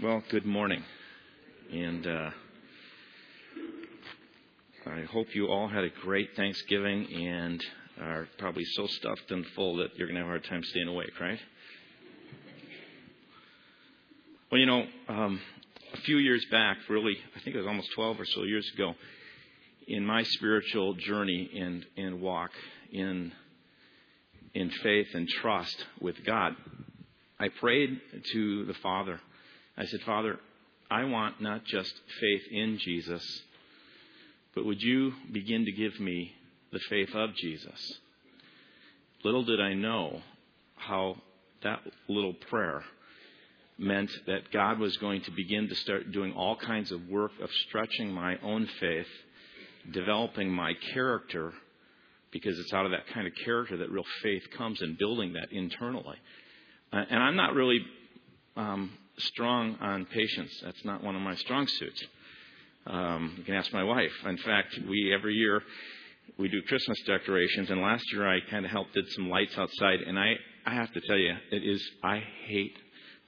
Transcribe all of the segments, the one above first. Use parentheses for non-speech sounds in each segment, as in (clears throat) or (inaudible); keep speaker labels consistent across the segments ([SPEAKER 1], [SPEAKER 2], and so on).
[SPEAKER 1] Well, good morning. And uh, I hope you all had a great Thanksgiving and are probably so stuffed and full that you're going to have a hard time staying awake, right? Well, you know, um, a few years back, really, I think it was almost 12 or so years ago, in my spiritual journey and, and walk in, in faith and trust with God, I prayed to the Father I said, Father, I want not just faith in Jesus, but would you begin to give me the faith of Jesus? Little did I know how that little prayer meant that God was going to begin to start doing all kinds of work of stretching my own faith, developing my character, because it's out of that kind of character that real faith comes and building that internally. Uh, and I'm not really um, strong on patience. That's not one of my strong suits. Um, you can ask my wife. In fact, we every year we do Christmas decorations, and last year I kind of helped did some lights outside, and I I have to tell you, it is I hate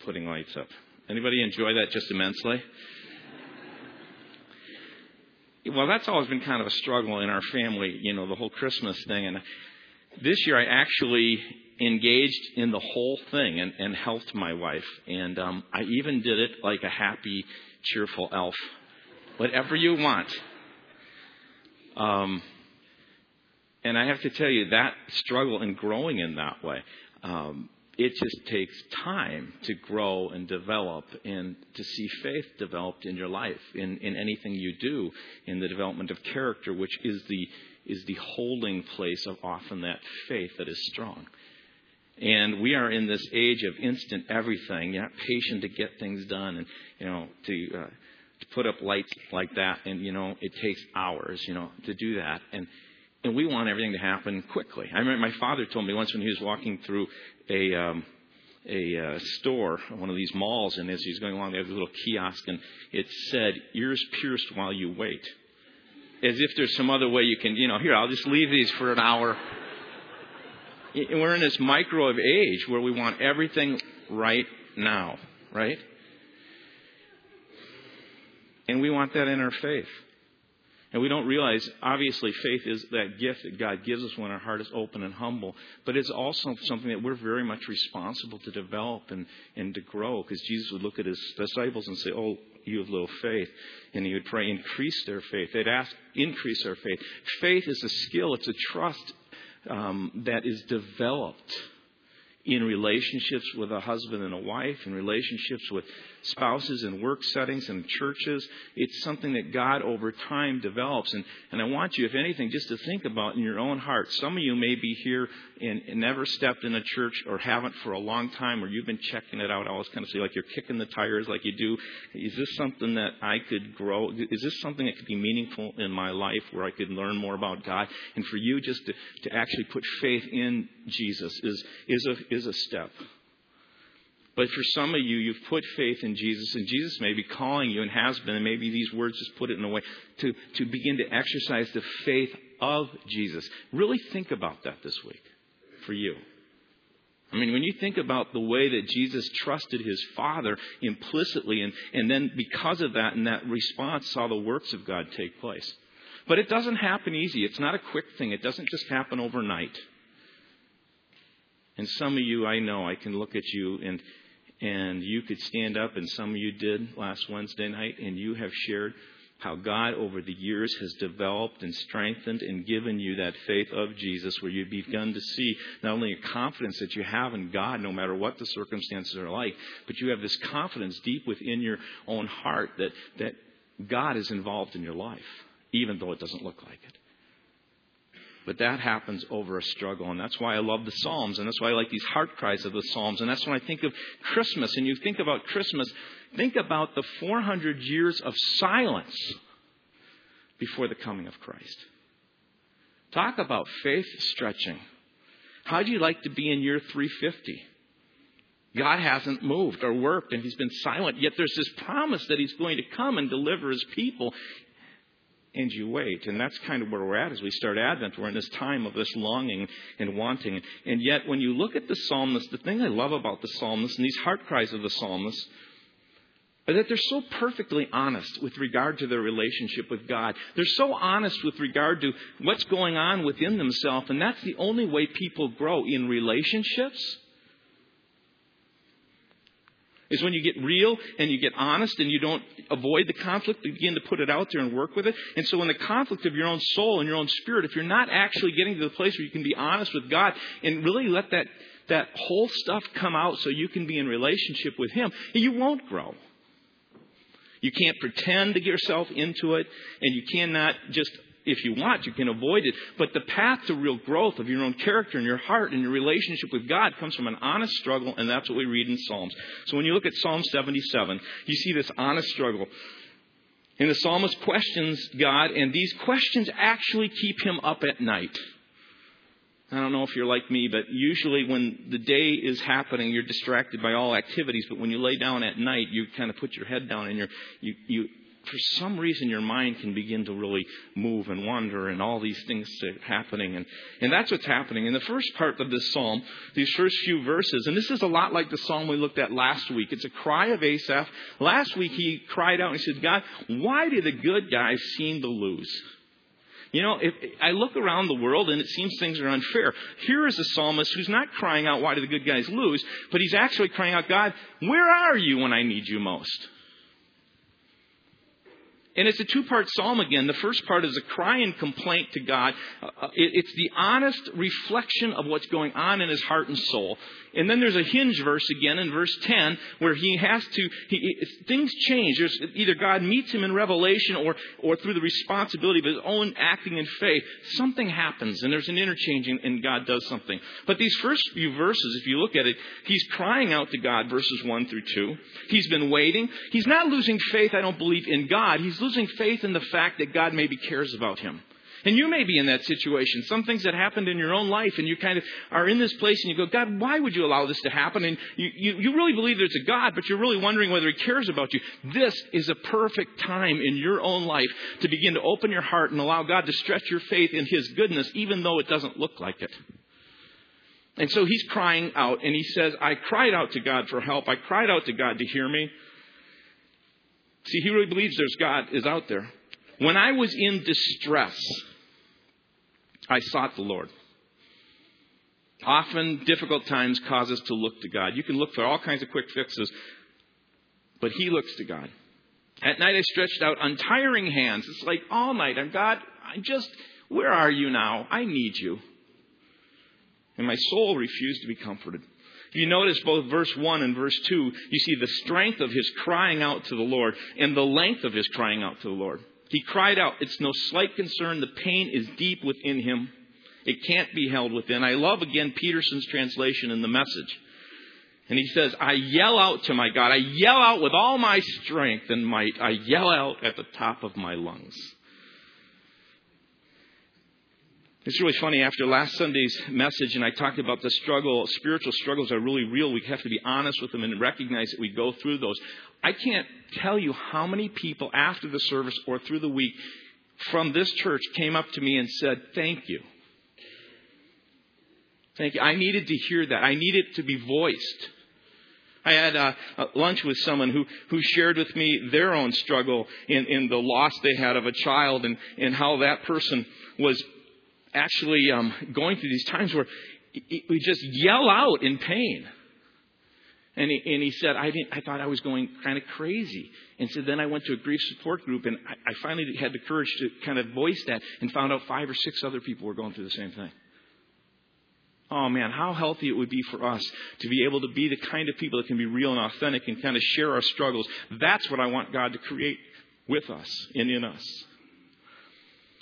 [SPEAKER 1] putting lights up. Anybody enjoy that just immensely? well, that's always been kind of a struggle in our family, you know, the whole Christmas thing. And this year I actually engaged in the whole thing and, and helped my wife. And um, I even did it like a happy, cheerful elf. Whatever you want. Um, and I have to tell you, that struggle in growing in that way, um, it just takes time to grow and develop and to see faith developed in your life, in, in anything you do, in the development of character, which is the, is the holding place of often that faith that is strong. And we are in this age of instant everything. You're not patient to get things done, and you know to uh, to put up lights like that, and you know it takes hours, you know, to do that. And and we want everything to happen quickly. I remember my father told me once when he was walking through a um, a uh, store, one of these malls, and as he was going along, there was a little kiosk, and it said, "Ears pierced while you wait," as if there's some other way you can, you know, here I'll just leave these for an hour we're in this microwave age where we want everything right now, right? And we want that in our faith. And we don't realize, obviously, faith is that gift that God gives us when our heart is open and humble. But it's also something that we're very much responsible to develop and, and to grow. Because Jesus would look at his disciples and say, Oh, you have little faith. And he would pray, increase their faith. They'd ask, increase our faith. Faith is a skill, it's a trust um, that is developed in relationships with a husband and a wife, in relationships with spouses in work settings and churches. It's something that God over time develops. And, and I want you, if anything, just to think about in your own heart. Some of you may be here and, and never stepped in a church or haven't for a long time, or you've been checking it out. I always kind of say, like you're kicking the tires like you do. Is this something that I could grow? Is this something that could be meaningful in my life where I could learn more about God? And for you just to, to actually put faith in Jesus is, is, a, is a step. But for some of you, you've put faith in Jesus, and Jesus may be calling you and has been, and maybe these words just put it in a way to, to begin to exercise the faith of Jesus. Really think about that this week for you. I mean, when you think about the way that Jesus trusted his Father implicitly, and, and then because of that and that response, saw the works of God take place. But it doesn't happen easy. It's not a quick thing, it doesn't just happen overnight. And some of you, I know, I can look at you and and you could stand up, and some of you did last Wednesday night, and you have shared how God over the years has developed and strengthened and given you that faith of Jesus where you've begun to see not only a confidence that you have in God no matter what the circumstances are like, but you have this confidence deep within your own heart that, that God is involved in your life, even though it doesn't look like it. But that happens over a struggle. And that's why I love the Psalms. And that's why I like these heart cries of the Psalms. And that's when I think of Christmas. And you think about Christmas, think about the 400 years of silence before the coming of Christ. Talk about faith stretching. How'd you like to be in year 350? God hasn't moved or worked and he's been silent. Yet there's this promise that he's going to come and deliver his people and you wait. And that's kind of where we're at as we start Advent. We're in this time of this longing and wanting. And yet, when you look at the psalmist, the thing I love about the psalmist and these heart cries of the psalmist, or that they're so perfectly honest with regard to their relationship with God. They're so honest with regard to what's going on within themselves, and that's the only way people grow in relationships. Is when you get real and you get honest and you don't avoid the conflict, you begin to put it out there and work with it. And so, in the conflict of your own soul and your own spirit, if you're not actually getting to the place where you can be honest with God and really let that, that whole stuff come out so you can be in relationship with Him, you won't grow. You can't pretend to get yourself into it, and you cannot just, if you want, you can avoid it. But the path to real growth of your own character and your heart and your relationship with God comes from an honest struggle, and that's what we read in Psalms. So when you look at Psalm 77, you see this honest struggle. And the psalmist questions God, and these questions actually keep him up at night. I don't know if you're like me, but usually when the day is happening, you're distracted by all activities. But when you lay down at night, you kind of put your head down and you're, you, you, for some reason, your mind can begin to really move and wander and all these things are happening. And, and that's what's happening. In the first part of this psalm, these first few verses, and this is a lot like the psalm we looked at last week. It's a cry of Asaph. Last week he cried out and he said, God, why do the good guys seem to lose? You know, if I look around the world and it seems things are unfair. Here is a psalmist who's not crying out, why do the good guys lose? But he's actually crying out, God, where are you when I need you most? And it's a two part psalm again. The first part is a cry and complaint to God. Uh, uh it's the honest reflection of what's going on in his heart and soul. And then there's a hinge verse again in verse 10 where he has to, he, things change. There's either God meets him in revelation or, or through the responsibility of his own acting in faith. Something happens and there's an interchanging and God does something. But these first few verses, if you look at it, he's crying out to God, verses 1 through 2. He's been waiting. He's not losing faith, I don't believe, in God. He's losing faith in the fact that God maybe cares about him. And you may be in that situation. Some things that happened in your own life, and you kind of are in this place and you go, God, why would you allow this to happen? And you, you, you really believe there's a God, but you're really wondering whether He cares about you. This is a perfect time in your own life to begin to open your heart and allow God to stretch your faith in His goodness, even though it doesn't look like it. And so he's crying out, and he says, I cried out to God for help. I cried out to God to hear me. See, he really believes there's God is out there. When I was in distress, I sought the Lord. Often, difficult times cause us to look to God. You can look for all kinds of quick fixes, but He looks to God. At night, I stretched out untiring hands. It's like all night. I'm God, I just, where are you now? I need you. And my soul refused to be comforted. If you notice both verse 1 and verse 2, you see the strength of his crying out to the Lord and the length of his crying out to the Lord. He cried out. It's no slight concern. The pain is deep within him. It can't be held within. I love again Peterson's translation in the message. And he says, I yell out to my God. I yell out with all my strength and might. I yell out at the top of my lungs. It's really funny. After last Sunday's message, and I talked about the struggle, spiritual struggles are really real. We have to be honest with them and recognize that we go through those. I can't tell you how many people after the service or through the week from this church came up to me and said, Thank you. Thank you. I needed to hear that. I needed to be voiced. I had lunch with someone who, who shared with me their own struggle in, in the loss they had of a child and, and how that person was actually um, going through these times where we just yell out in pain. And he, and he said, I, didn't, I thought I was going kind of crazy. And so then I went to a grief support group, and I, I finally had the courage to kind of voice that and found out five or six other people were going through the same thing. Oh man, how healthy it would be for us to be able to be the kind of people that can be real and authentic and kind of share our struggles. That's what I want God to create with us and in us.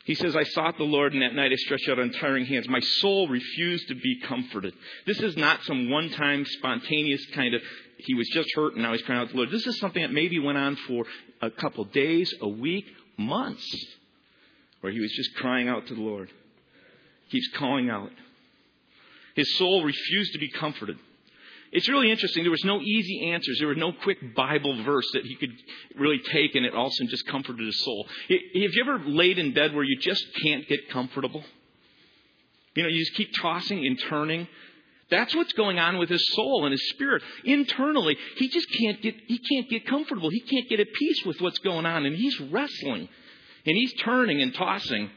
[SPEAKER 1] He says, I sought the Lord, and that night I stretched out untiring hands. My soul refused to be comforted. This is not some one time spontaneous kind of, he was just hurt and now he's crying out to the Lord. This is something that maybe went on for a couple days, a week, months, where he was just crying out to the Lord. Keeps calling out. His soul refused to be comforted. It's really interesting. There was no easy answers. There was no quick Bible verse that he could really take and it also just comforted his soul. Have you ever laid in bed where you just can't get comfortable? You know, you just keep tossing and turning. That's what's going on with his soul and his spirit. Internally, he just can't get, he can't get comfortable. He can't get at peace with what's going on. And he's wrestling. And he's turning and tossing.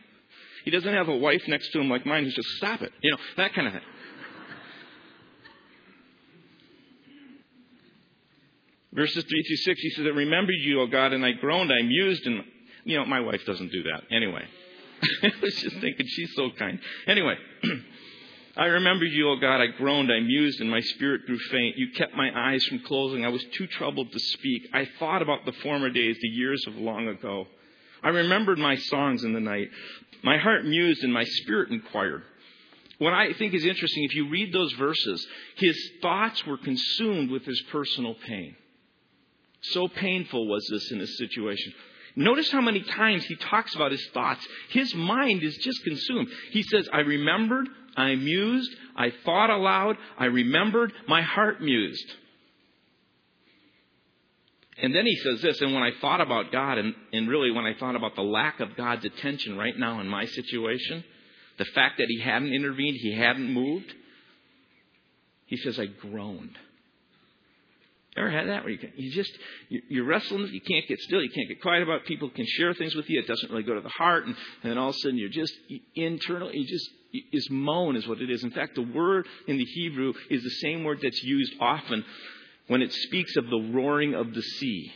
[SPEAKER 1] He doesn't have a wife next to him like mine who's just, stop it. You know, that kind of thing. Verses 3 through 6, he says, I remembered you, O God, and I groaned, I mused, and, you know, my wife doesn't do that. Anyway. (laughs) I was just thinking, she's so kind. Anyway. (clears throat) I remember you, O God. I groaned, I mused, and my spirit grew faint. You kept my eyes from closing. I was too troubled to speak. I thought about the former days, the years of long ago. I remembered my songs in the night. My heart mused, and my spirit inquired. What I think is interesting, if you read those verses, his thoughts were consumed with his personal pain. So painful was this in this situation. Notice how many times he talks about his thoughts. His mind is just consumed. He says, I remembered, I mused, I thought aloud, I remembered, my heart mused. And then he says this, and when I thought about God, and, and really when I thought about the lack of God's attention right now in my situation, the fact that he hadn't intervened, he hadn't moved, he says, I groaned. Ever had that where you, can, you just you're wrestling, you can't get still, you can't get quiet about it. People can share things with you. It doesn't really go to the heart, and, then all of a sudden you're just internal. You just is moan is what it is. In fact, the word in the Hebrew is the same word that's used often when it speaks of the roaring of the sea.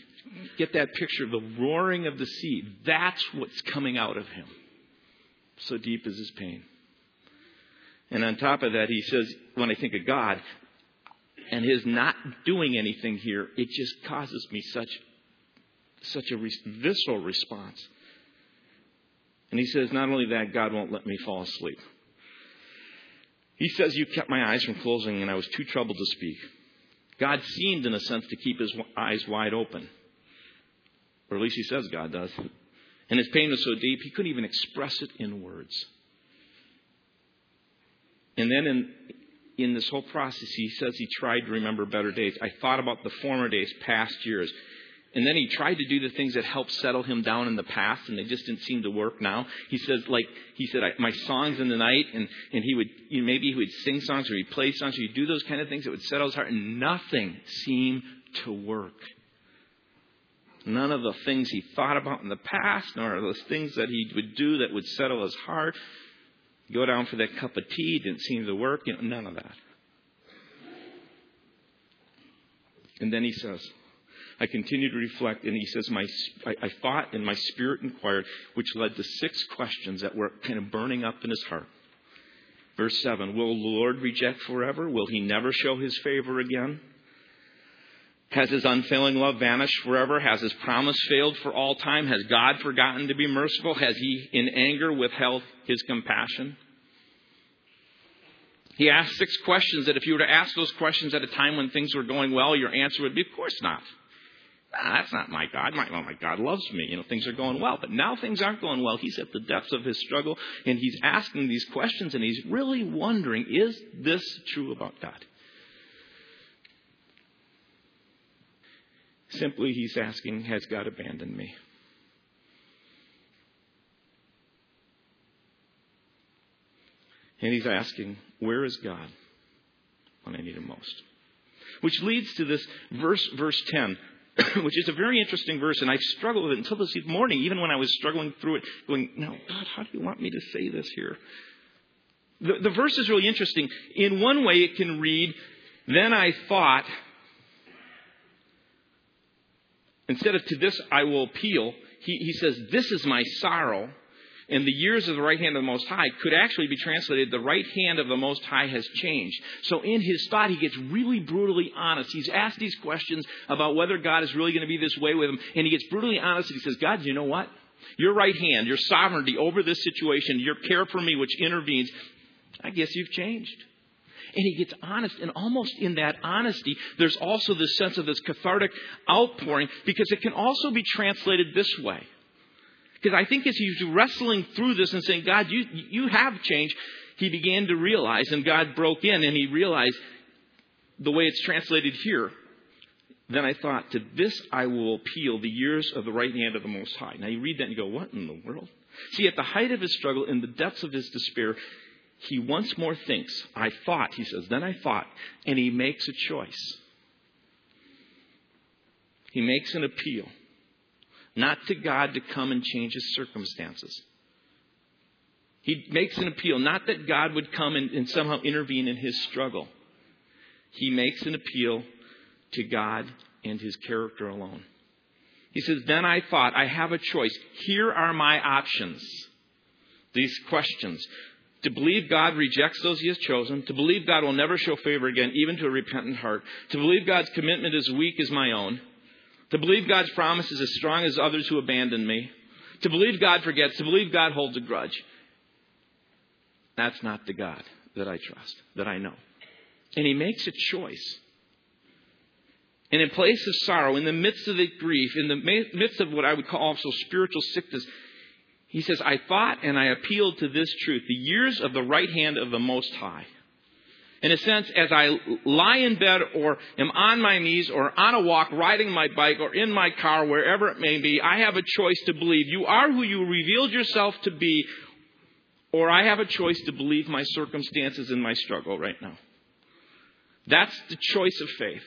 [SPEAKER 1] Get that picture of the roaring of the sea. That's what's coming out of him. So deep is his pain. And on top of that, he says, when I think of God, and his not doing anything here, it just causes me such, such a visceral response. And he says, not only that, God won't let me fall asleep. He says, You kept my eyes from closing, and I was too troubled to speak. God seemed, in a sense, to keep his eyes wide open. Or at least he says God does. And his pain was so deep, he couldn't even express it in words. And then in, in this whole process, he says he tried to remember better days. I thought about the former days, past years. And then he tried to do the things that helped settle him down in the past, and they just didn't seem to work now. He says, like, he said, my songs in the night, and, and he would, you know, maybe he would sing songs or he'd play songs or he'd do those kind of things that would settle his heart, and nothing seemed to work. None of the things he thought about in the past, nor those things that he would do that would settle his heart, Go down for that cup of tea, didn't seem to work, you know, none of that. And then he says, I continue to reflect, and he says, my, I, I thought and my spirit inquired, which led to six questions that were kind of burning up in his heart. Verse 7 Will the Lord reject forever? Will he never show his favor again? Has his unfailing love vanished forever? Has his promise failed for all time? Has God forgotten to be merciful? Has he, in anger, withheld his compassion? He asked six questions that if you were to ask those questions at a time when things were going well, your answer would be, of course not. Ah, that's not my God. My, well, my God loves me. You know, things are going well. But now things aren't going well. He's at the depths of his struggle and he's asking these questions and he's really wondering, is this true about God? Simply, he's asking, Has God abandoned me? And he's asking, Where is God when I need him most? Which leads to this verse, verse 10, (clears throat) which is a very interesting verse, and I struggled with it until this morning, even when I was struggling through it, going, Now, God, how do you want me to say this here? The, the verse is really interesting. In one way, it can read, Then I thought, Instead of to this I will appeal, he, he says, This is my sorrow. And the years of the right hand of the Most High could actually be translated, the right hand of the Most High has changed. So in his thought, he gets really brutally honest. He's asked these questions about whether God is really going to be this way with him. And he gets brutally honest and he says, God, you know what? Your right hand, your sovereignty over this situation, your care for me, which intervenes, I guess you've changed he gets honest. And almost in that honesty, there's also this sense of this cathartic outpouring because it can also be translated this way. Because I think as he's wrestling through this and saying, God, you, you have changed, he began to realize, and God broke in and he realized the way it's translated here. Then I thought, to this I will appeal the years of the right hand of the Most High. Now you read that and you go, what in the world? See, at the height of his struggle, in the depths of his despair, he once more thinks, I thought, he says, then I thought, and he makes a choice. He makes an appeal, not to God to come and change his circumstances. He makes an appeal, not that God would come and, and somehow intervene in his struggle. He makes an appeal to God and his character alone. He says, Then I thought, I have a choice. Here are my options. These questions. To believe God rejects those he has chosen, to believe God will never show favor again, even to a repentant heart, to believe God's commitment is weak as my own, to believe God's promise is as strong as others who abandon me, to believe God forgets, to believe God holds a grudge. That's not the God that I trust, that I know. And he makes a choice. And in place of sorrow, in the midst of the grief, in the midst of what I would call also spiritual sickness, he says, I thought and I appealed to this truth, the years of the right hand of the Most High. In a sense, as I lie in bed or am on my knees or on a walk, riding my bike or in my car, wherever it may be, I have a choice to believe you are who you revealed yourself to be, or I have a choice to believe my circumstances and my struggle right now. That's the choice of faith.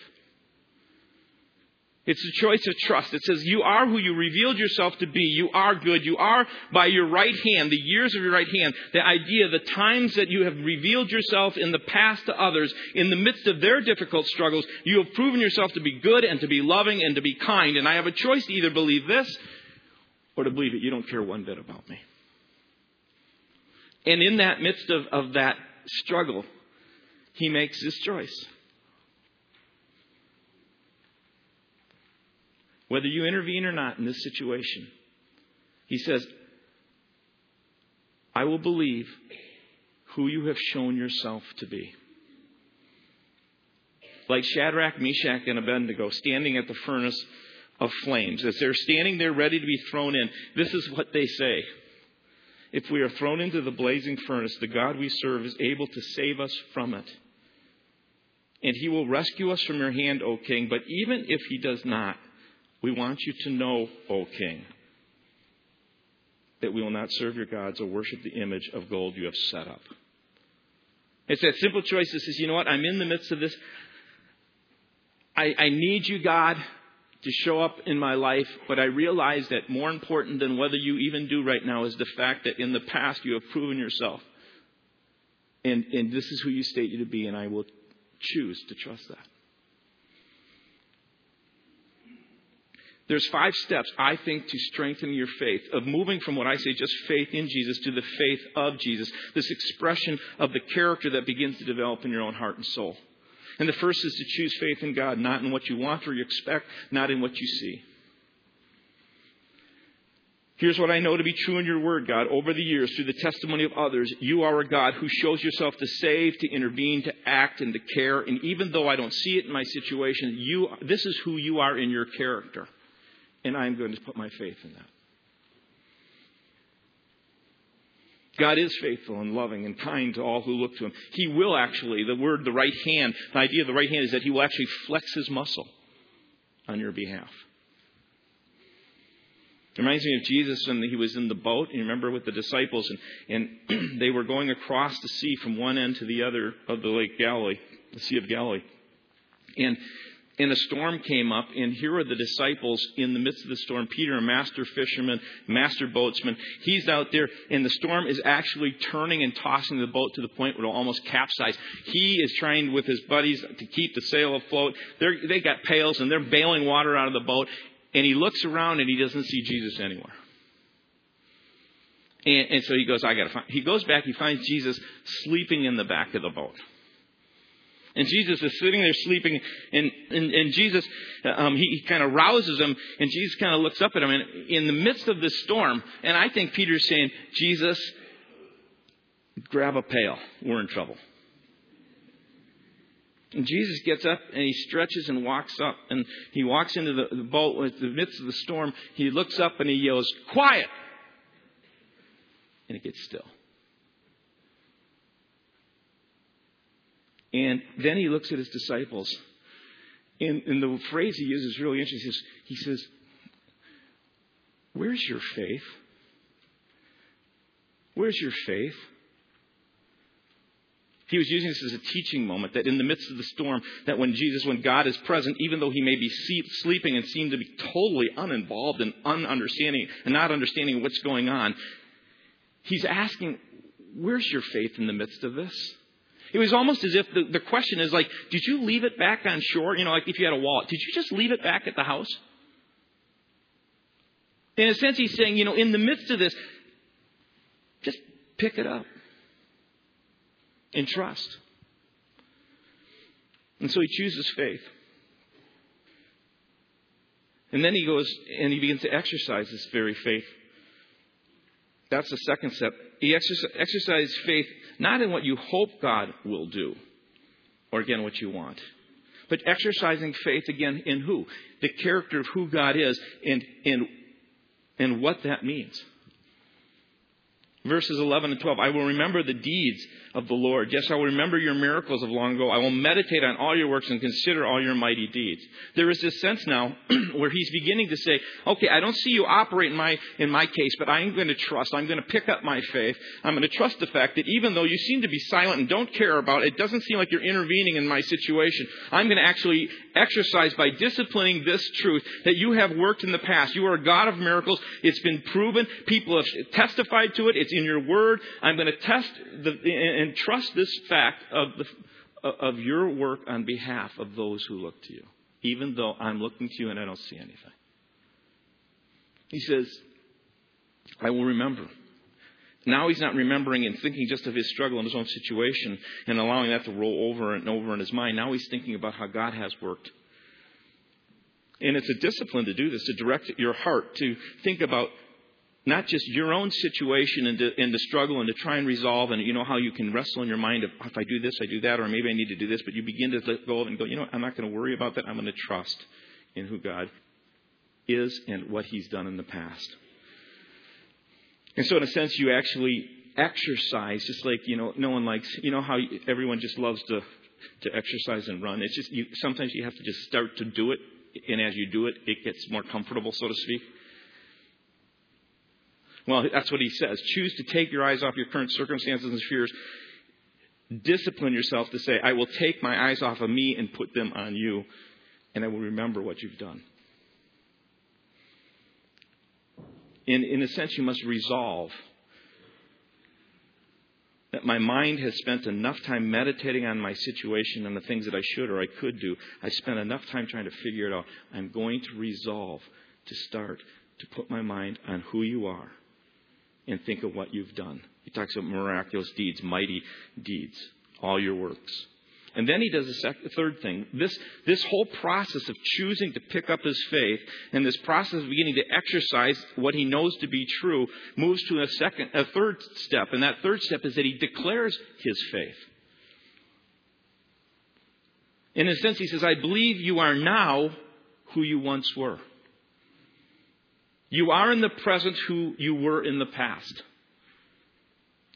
[SPEAKER 1] It's a choice of trust. It says, You are who you revealed yourself to be. You are good. You are by your right hand, the years of your right hand. The idea, the times that you have revealed yourself in the past to others, in the midst of their difficult struggles, you have proven yourself to be good and to be loving and to be kind. And I have a choice to either believe this or to believe that you don't care one bit about me. And in that midst of, of that struggle, he makes his choice. Whether you intervene or not in this situation. He says, I will believe who you have shown yourself to be. Like Shadrach, Meshach, and Abednego standing at the furnace of flames. As they're standing there ready to be thrown in, this is what they say. If we are thrown into the blazing furnace, the God we serve is able to save us from it. And he will rescue us from your hand, O king. But even if he does not, we want you to know, O king, that we will not serve your gods or worship the image of gold you have set up. It's that simple choice that says, you know what, I'm in the midst of this. I, I need you, God, to show up in my life, but I realize that more important than whether you even do right now is the fact that in the past you have proven yourself. And, and this is who you state you to be, and I will choose to trust that. There's five steps, I think, to strengthen your faith, of moving from what I say just faith in Jesus to the faith of Jesus, this expression of the character that begins to develop in your own heart and soul. And the first is to choose faith in God, not in what you want or you expect, not in what you see. Here's what I know to be true in your word, God. Over the years, through the testimony of others, you are a God who shows yourself to save, to intervene, to act, and to care. And even though I don't see it in my situation, you, this is who you are in your character and I'm going to put my faith in that. God is faithful and loving and kind to all who look to Him. He will actually, the word the right hand, the idea of the right hand is that He will actually flex His muscle on your behalf. It reminds me of Jesus when he was in the boat. You remember with the disciples, and, and (clears throat) they were going across the sea from one end to the other of the Lake Galilee, the Sea of Galilee. And and a storm came up, and here are the disciples in the midst of the storm. Peter, a master fisherman, master boatsman, he's out there, and the storm is actually turning and tossing the boat to the point where it'll almost capsize. He is trying with his buddies to keep the sail afloat. They're, they got pails, and they're bailing water out of the boat, and he looks around and he doesn't see Jesus anywhere. And, and so he goes, I gotta find. He goes back, he finds Jesus sleeping in the back of the boat. And Jesus is sitting there sleeping, and, and, and Jesus, um, he, he kind of rouses him, and Jesus kind of looks up at him, and in the midst of this storm, and I think Peter's saying, Jesus, grab a pail. We're in trouble. And Jesus gets up and he stretches and walks up and he walks into the, the boat in the midst of the storm. He looks up and he yells, Quiet! And it gets still. And then he looks at his disciples. And, and the phrase he uses is really interesting. He says, he says, Where's your faith? Where's your faith? He was using this as a teaching moment that in the midst of the storm, that when Jesus, when God is present, even though he may be sleeping and seem to be totally uninvolved and ununderstanding and not understanding what's going on, he's asking, where's your faith in the midst of this? It was almost as if the, the question is like, did you leave it back on shore? You know, like if you had a wallet, did you just leave it back at the house? In a sense, he's saying, you know, in the midst of this, just pick it up and trust. And so he chooses faith. And then he goes and he begins to exercise this very faith. That's the second step. He exercises faith not in what you hope God will do, or again, what you want, but exercising faith again in who? The character of who God is and, and, and what that means. Verses 11 and 12. I will remember the deeds of the Lord. Yes, I will remember your miracles of long ago. I will meditate on all your works and consider all your mighty deeds. There is this sense now (clears throat) where he's beginning to say, okay, I don't see you operate in my, in my case, but I'm going to trust. I'm going to pick up my faith. I'm going to trust the fact that even though you seem to be silent and don't care about it, it doesn't seem like you're intervening in my situation. I'm going to actually exercise by disciplining this truth that you have worked in the past. You are a God of miracles. It's been proven. People have testified to it. It's in your word. I'm going to test the, and trust this fact of, the, of your work on behalf of those who look to you, even though I'm looking to you and I don't see anything. He says, I will remember. Now he's not remembering and thinking just of his struggle and his own situation and allowing that to roll over and over in his mind. Now he's thinking about how God has worked. And it's a discipline to do this, to direct your heart, to think about not just your own situation and to, and struggle and to try and resolve, and you know how you can wrestle in your mind of if I do this, I do that, or maybe I need to do this, but you begin to let go of and go, you know, I'm not going to worry about that. I'm going to trust in who God is and what He's done in the past. And so, in a sense, you actually exercise, just like you know, no one likes, you know, how everyone just loves to to exercise and run. It's just you, sometimes you have to just start to do it, and as you do it, it gets more comfortable, so to speak. Well, that's what he says. Choose to take your eyes off your current circumstances and fears. Discipline yourself to say, I will take my eyes off of me and put them on you, and I will remember what you've done. In, in a sense, you must resolve that my mind has spent enough time meditating on my situation and the things that I should or I could do. I spent enough time trying to figure it out. I'm going to resolve to start to put my mind on who you are and think of what you've done. He talks about miraculous deeds, mighty deeds, all your works. And then he does a second, third thing. This, this whole process of choosing to pick up his faith and this process of beginning to exercise what he knows to be true moves to a second, a third step. And that third step is that he declares his faith. In a sense, he says, I believe you are now who you once were. You are in the present who you were in the past.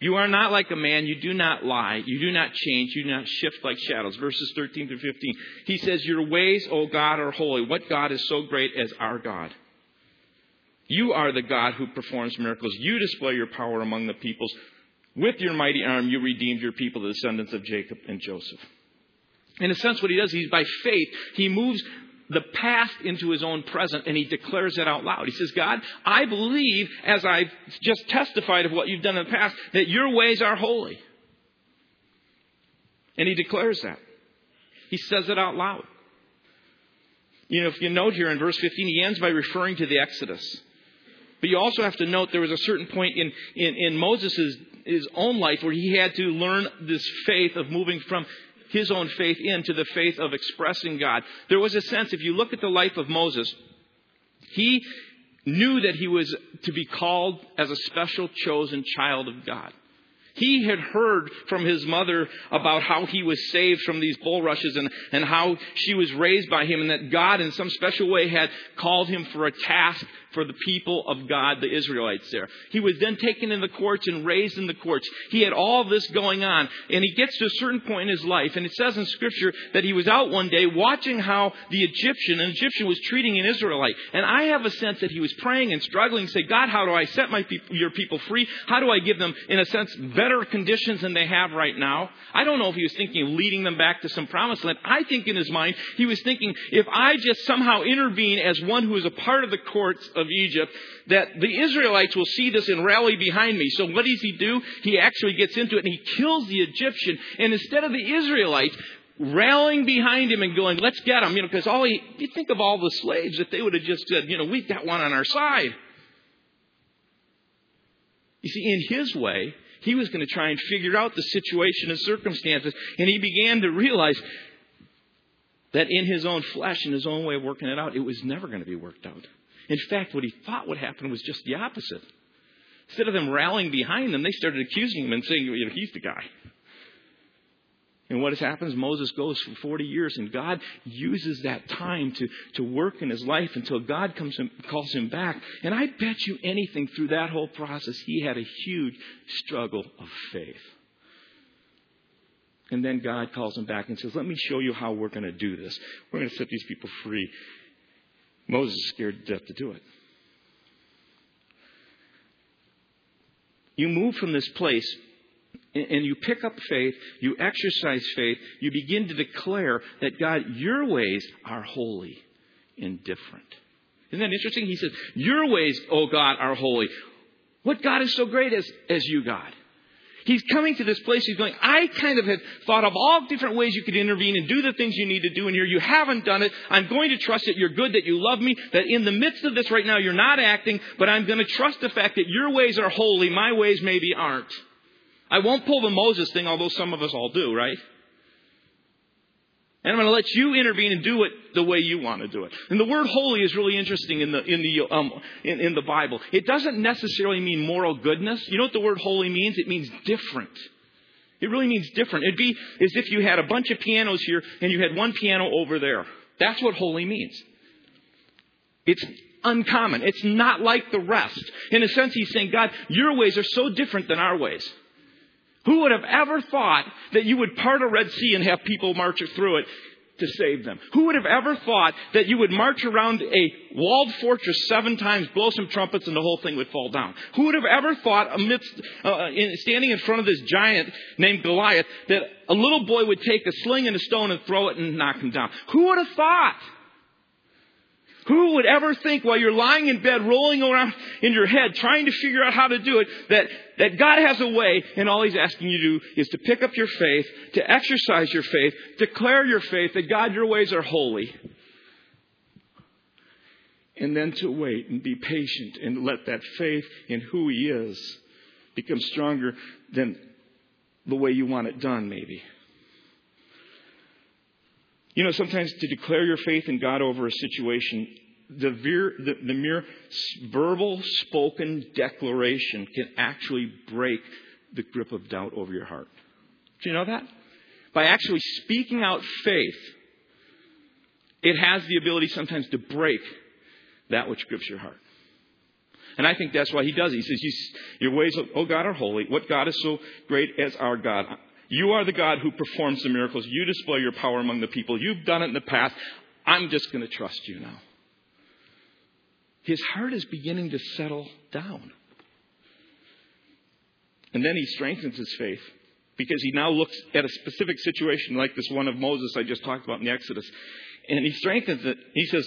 [SPEAKER 1] You are not like a man. You do not lie. You do not change. You do not shift like shadows. Verses 13 through 15. He says, Your ways, O God, are holy. What God is so great as our God? You are the God who performs miracles. You display your power among the peoples. With your mighty arm, you redeemed your people, the descendants of Jacob and Joseph. In a sense, what he does, he's by faith, he moves the past into his own present and he declares it out loud. He says, God, I believe, as I've just testified of what you've done in the past, that your ways are holy. And he declares that. He says it out loud. You know, if you note here in verse 15, he ends by referring to the Exodus. But you also have to note there was a certain point in, in, in Moses' his own life where he had to learn this faith of moving from his own faith into the faith of expressing God. There was a sense, if you look at the life of Moses, he knew that he was to be called as a special chosen child of God. He had heard from his mother about how he was saved from these bulrushes and, and how she was raised by him and that God in some special way had called him for a task for the people of God, the Israelites there. He was then taken in the courts and raised in the courts. He had all this going on. And he gets to a certain point in his life, and it says in Scripture that he was out one day watching how the Egyptian, an Egyptian was treating an Israelite. And I have a sense that he was praying and struggling, say, God, how do I set my people, your people free? How do I give them, in a sense, better conditions than they have right now. I don't know if he was thinking of leading them back to some promised land. I think in his mind, he was thinking, if I just somehow intervene as one who is a part of the courts of Egypt, that the Israelites will see this and rally behind me. So what does he do? He actually gets into it and he kills the Egyptian. And instead of the Israelites rallying behind him and going, let's get him, you know, because all he, you think of all the slaves that they would have just said, you know, we've got one on our side. You see, in his way, he was going to try and figure out the situation and circumstances, and he began to realize that in his own flesh and his own way of working it out, it was never going to be worked out. In fact, what he thought would happen was just the opposite. Instead of them rallying behind them, they started accusing him and saying, you know, he's the guy. And what has happened is Moses goes for 40 years, and God uses that time to, to work in his life until God comes and calls him back. And I bet you anything through that whole process, he had a huge struggle of faith. And then God calls him back and says, Let me show you how we're going to do this. We're going to set these people free. Moses is scared to death to do it. You move from this place and you pick up faith, you exercise faith, you begin to declare that God, your ways are holy and different. Isn't that interesting? He says, Your ways, oh God, are holy. What God is so great as, as you, God? He's coming to this place. He's going, I kind of have thought of all different ways you could intervene and do the things you need to do in here. You haven't done it. I'm going to trust that you're good, that you love me, that in the midst of this right now you're not acting, but I'm going to trust the fact that your ways are holy, my ways maybe aren't. I won't pull the Moses thing, although some of us all do, right? And I'm going to let you intervene and do it the way you want to do it. And the word holy is really interesting in the in the um, in, in the Bible. It doesn't necessarily mean moral goodness. You know what the word holy means? It means different. It really means different. It'd be as if you had a bunch of pianos here and you had one piano over there. That's what holy means. It's uncommon. It's not like the rest. In a sense, he's saying, God, your ways are so different than our ways. Who would have ever thought that you would part a Red Sea and have people march through it to save them? Who would have ever thought that you would march around a walled fortress seven times, blow some trumpets, and the whole thing would fall down? Who would have ever thought, amidst uh, in, standing in front of this giant named Goliath, that a little boy would take a sling and a stone and throw it and knock him down? Who would have thought? Who would ever think while you're lying in bed, rolling around in your head, trying to figure out how to do it, that, that God has a way and all He's asking you to do is to pick up your faith, to exercise your faith, declare your faith that God, your ways are holy, and then to wait and be patient and let that faith in who He is become stronger than the way you want it done, maybe. You know, sometimes to declare your faith in God over a situation, the, veer, the, the mere verbal spoken declaration can actually break the grip of doubt over your heart. Do you know that? By actually speaking out faith, it has the ability sometimes to break that which grips your heart. And I think that's why he does it. He says, Your ways, oh God, are holy. What God is so great as our God? You are the God who performs the miracles. You display your power among the people. You've done it in the past. I'm just going to trust you now. His heart is beginning to settle down. And then he strengthens his faith because he now looks at a specific situation like this one of Moses I just talked about in the Exodus. And he strengthens it. He says,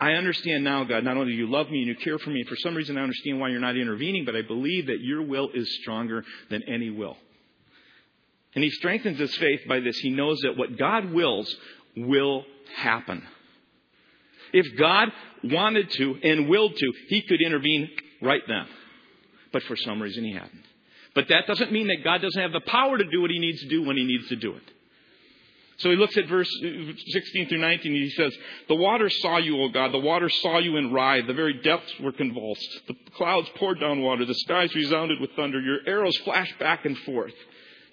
[SPEAKER 1] I understand now, God, not only do you love me and you care for me, for some reason I understand why you're not intervening, but I believe that your will is stronger than any will. And he strengthens his faith by this. He knows that what God wills will happen. If God wanted to and willed to, he could intervene right then. But for some reason he hadn't. But that doesn't mean that God doesn't have the power to do what he needs to do when he needs to do it. So he looks at verse uh, 16 through 19 and he says, The waters saw you, O God. The waters saw you and writhed. The very depths were convulsed. The clouds poured down water. The skies resounded with thunder. Your arrows flashed back and forth.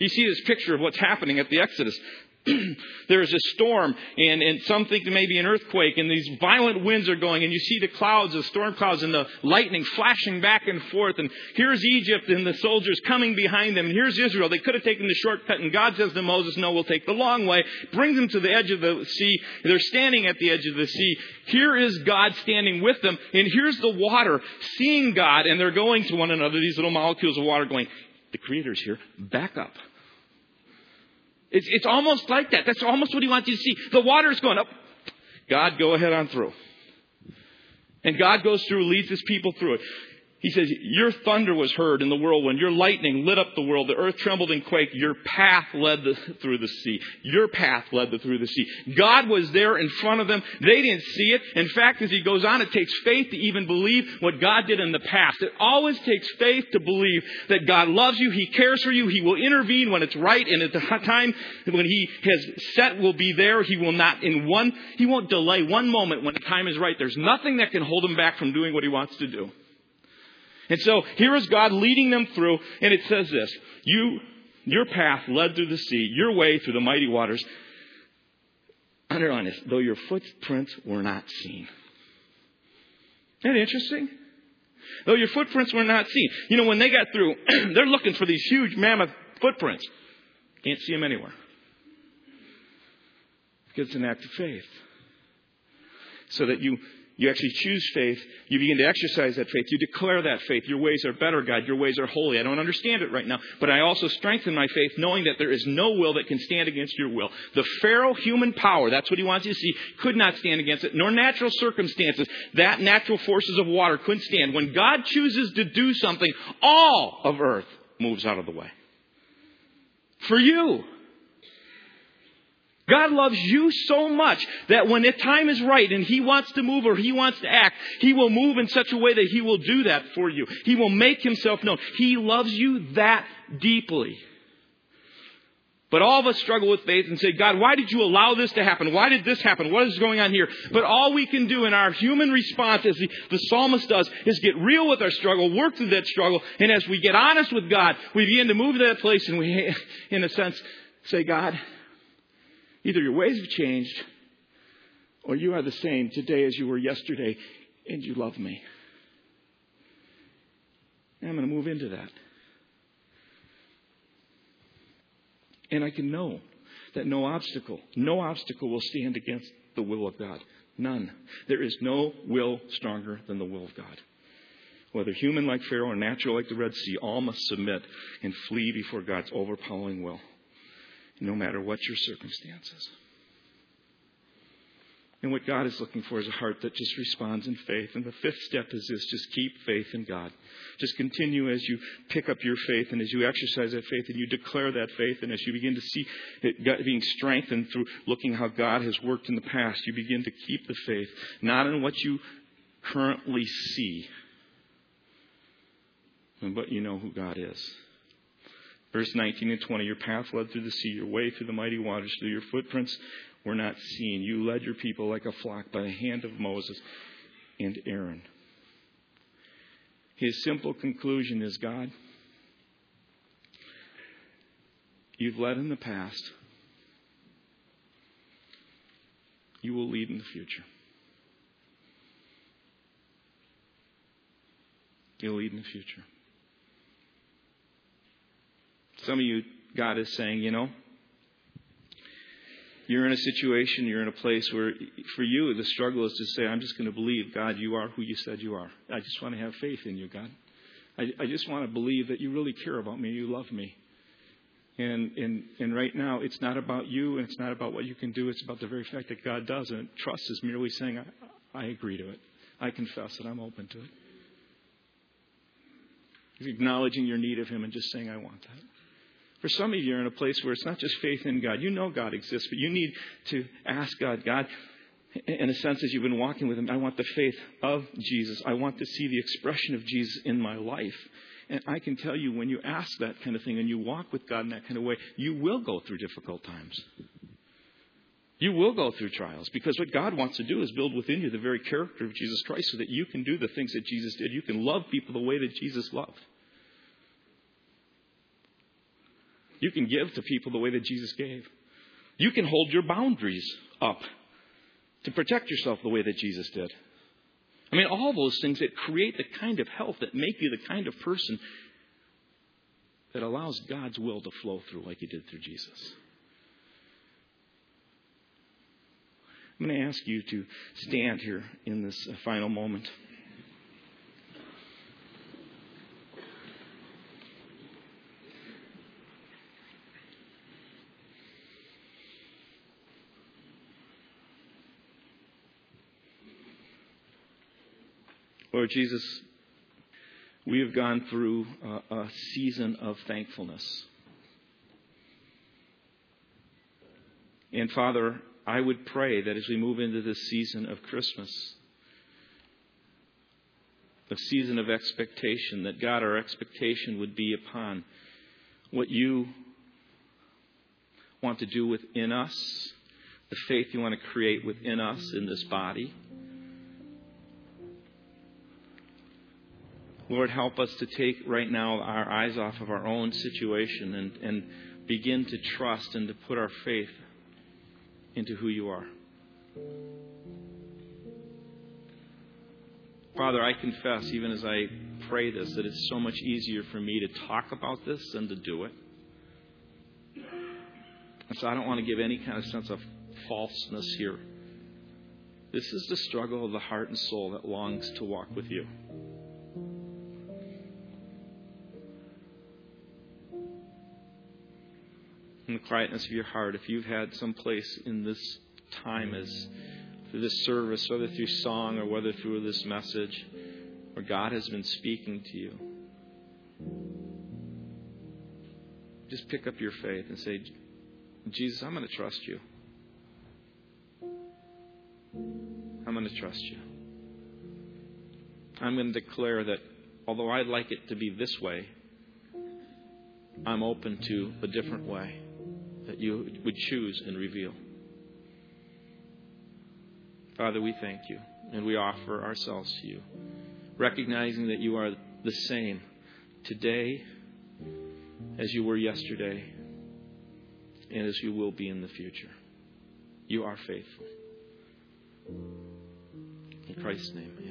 [SPEAKER 1] You see this picture of what's happening at the Exodus. (clears throat) there's a storm, and, and some think there may be an earthquake, and these violent winds are going, and you see the clouds, the storm clouds, and the lightning flashing back and forth. And here's Egypt and the soldiers coming behind them, and here's Israel. They could have taken the shortcut, and God says to Moses, No, we'll take the long way. Brings them to the edge of the sea. They're standing at the edge of the sea. Here is God standing with them, and here's the water, seeing God, and they're going to one another, these little molecules of water going, the Creator's here. Back up. It's, it's almost like that. That's almost what he wants you to see. The water's going up. God, go ahead on through. And God goes through, leads his people through it. He says, Your thunder was heard in the whirlwind. Your lightning lit up the world. The earth trembled and quaked. Your path led the, through the sea. Your path led the, through the sea. God was there in front of them. They didn't see it. In fact, as he goes on, it takes faith to even believe what God did in the past. It always takes faith to believe that God loves you. He cares for you. He will intervene when it's right. And at the time when he has set will be there, he will not in one, he won't delay one moment when the time is right. There's nothing that can hold him back from doing what he wants to do. And so here is God leading them through, and it says this You, your path led through the sea, your way through the mighty waters. Underline this, though your footprints were not seen. Isn't that interesting? Though your footprints were not seen. You know, when they got through, (clears throat) they're looking for these huge mammoth footprints. Can't see them anywhere. Because it's an act of faith. So that you you actually choose faith. You begin to exercise that faith. You declare that faith. Your ways are better, God. Your ways are holy. I don't understand it right now, but I also strengthen my faith knowing that there is no will that can stand against your will. The Pharaoh human power, that's what he wants you to see, could not stand against it, nor natural circumstances. That natural forces of water couldn't stand. When God chooses to do something, all of earth moves out of the way. For you. God loves you so much that when the time is right and He wants to move or He wants to act, He will move in such a way that He will do that for you. He will make Himself known. He loves you that deeply. But all of us struggle with faith and say, God, why did you allow this to happen? Why did this happen? What is going on here? But all we can do in our human response, as the, the psalmist does, is get real with our struggle, work through that struggle, and as we get honest with God, we begin to move to that place and we, (laughs) in a sense, say, God, Either your ways have changed or you are the same today as you were yesterday and you love me. And I'm going to move into that. And I can know that no obstacle, no obstacle will stand against the will of God. None. There is no will stronger than the will of God. Whether human like Pharaoh or natural like the Red Sea, all must submit and flee before God's overpowering will no matter what your circumstances. And what God is looking for is a heart that just responds in faith. And the fifth step is this just keep faith in God. Just continue as you pick up your faith and as you exercise that faith and you declare that faith and as you begin to see it being strengthened through looking how God has worked in the past, you begin to keep the faith, not in what you currently see, but you know who God is. Verse 19 and 20 Your path led through the sea, your way through the mighty waters, through your footprints were not seen. You led your people like a flock by the hand of Moses and Aaron. His simple conclusion is God, you've led in the past, you will lead in the future. You'll lead in the future. Some of you, God is saying, you know, you're in a situation, you're in a place where for you the struggle is to say, I'm just going to believe, God, you are who you said you are. I just want to have faith in you, God. I, I just want to believe that you really care about me, you love me. And, and, and right now, it's not about you and it's not about what you can do. It's about the very fact that God does. And trust is merely saying, I, I agree to it. I confess that I'm open to it. acknowledging your need of Him and just saying, I want that. For some of you, you're in a place where it's not just faith in God. You know God exists, but you need to ask God, God, in a sense, as you've been walking with Him, I want the faith of Jesus. I want to see the expression of Jesus in my life. And I can tell you, when you ask that kind of thing and you walk with God in that kind of way, you will go through difficult times. You will go through trials because what God wants to do is build within you the very character of Jesus Christ so that you can do the things that Jesus did. You can love people the way that Jesus loved. You can give to people the way that Jesus gave. You can hold your boundaries up to protect yourself the way that Jesus did. I mean, all those things that create the kind of health that make you the kind of person that allows God's will to flow through like He did through Jesus. I'm going to ask you to stand here in this final moment. Lord Jesus, we have gone through a, a season of thankfulness. And Father, I would pray that as we move into this season of Christmas, a season of expectation, that God, our expectation would be upon what you want to do within us, the faith you want to create within us in this body. Lord, help us to take right now our eyes off of our own situation and, and begin to trust and to put our faith into who you are. Father, I confess, even as I pray this, that it's so much easier for me to talk about this than to do it. And so I don't want to give any kind of sense of falseness here. This is the struggle of the heart and soul that longs to walk with you. In the quietness of your heart, if you've had some place in this time as through this service, whether through song or whether through this message, where God has been speaking to you, just pick up your faith and say, Jesus, I'm going to trust you. I'm going to trust you. I'm going to declare that although I'd like it to be this way, I'm open to a different way that you would choose and reveal. Father, we thank you and we offer ourselves to you, recognizing that you are the same today as you were yesterday and as you will be in the future. You are faithful. In Christ's name.